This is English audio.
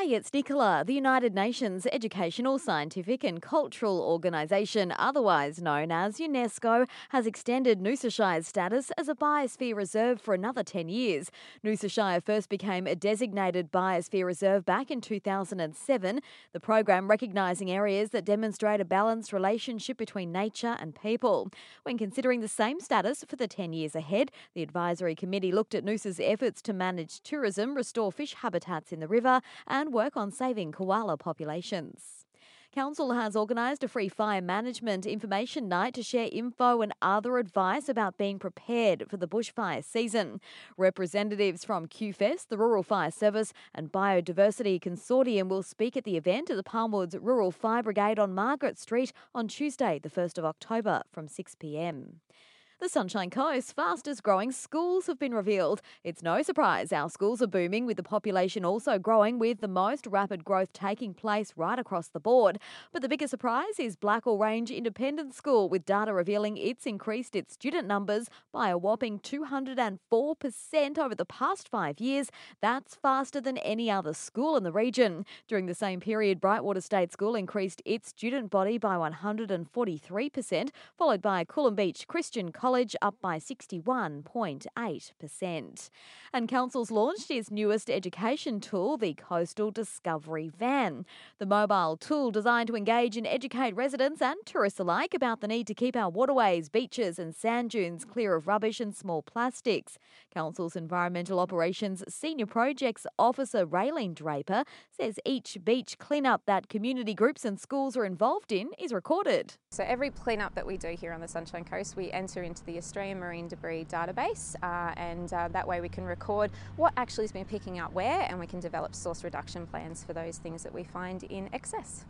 Hey, it's Nicola. The United Nations Educational, Scientific and Cultural Organisation, otherwise known as UNESCO, has extended Noosa Shire's status as a biosphere reserve for another 10 years. Noosa Shire first became a designated biosphere reserve back in 2007, the program recognising areas that demonstrate a balanced relationship between nature and people. When considering the same status for the 10 years ahead, the advisory committee looked at Noosa's efforts to manage tourism, restore fish habitats in the river, and and work on saving koala populations. Council has organised a free fire management information night to share info and other advice about being prepared for the bushfire season. Representatives from QFES, the Rural Fire Service, and Biodiversity Consortium will speak at the event at the Palmwoods Rural Fire Brigade on Margaret Street on Tuesday, the 1st of October from 6pm. The Sunshine Coast's fastest growing schools have been revealed. It's no surprise our schools are booming, with the population also growing, with the most rapid growth taking place right across the board. But the biggest surprise is Blackall Range Independent School, with data revealing it's increased its student numbers by a whopping 204% over the past five years. That's faster than any other school in the region. During the same period, Brightwater State School increased its student body by 143%, followed by Coolum Beach Christian College College up by 61.8%. And Council's launched its newest education tool, the Coastal Discovery Van. The mobile tool designed to engage and educate residents and tourists alike about the need to keep our waterways, beaches, and sand dunes clear of rubbish and small plastics. Council's Environmental Operations Senior Projects Officer Raylene Draper says each beach cleanup that community groups and schools are involved in is recorded. So every cleanup that we do here on the Sunshine Coast, we enter into the Australian Marine Debris Database, uh, and uh, that way we can record what actually has been picking up where, and we can develop source reduction plans for those things that we find in excess.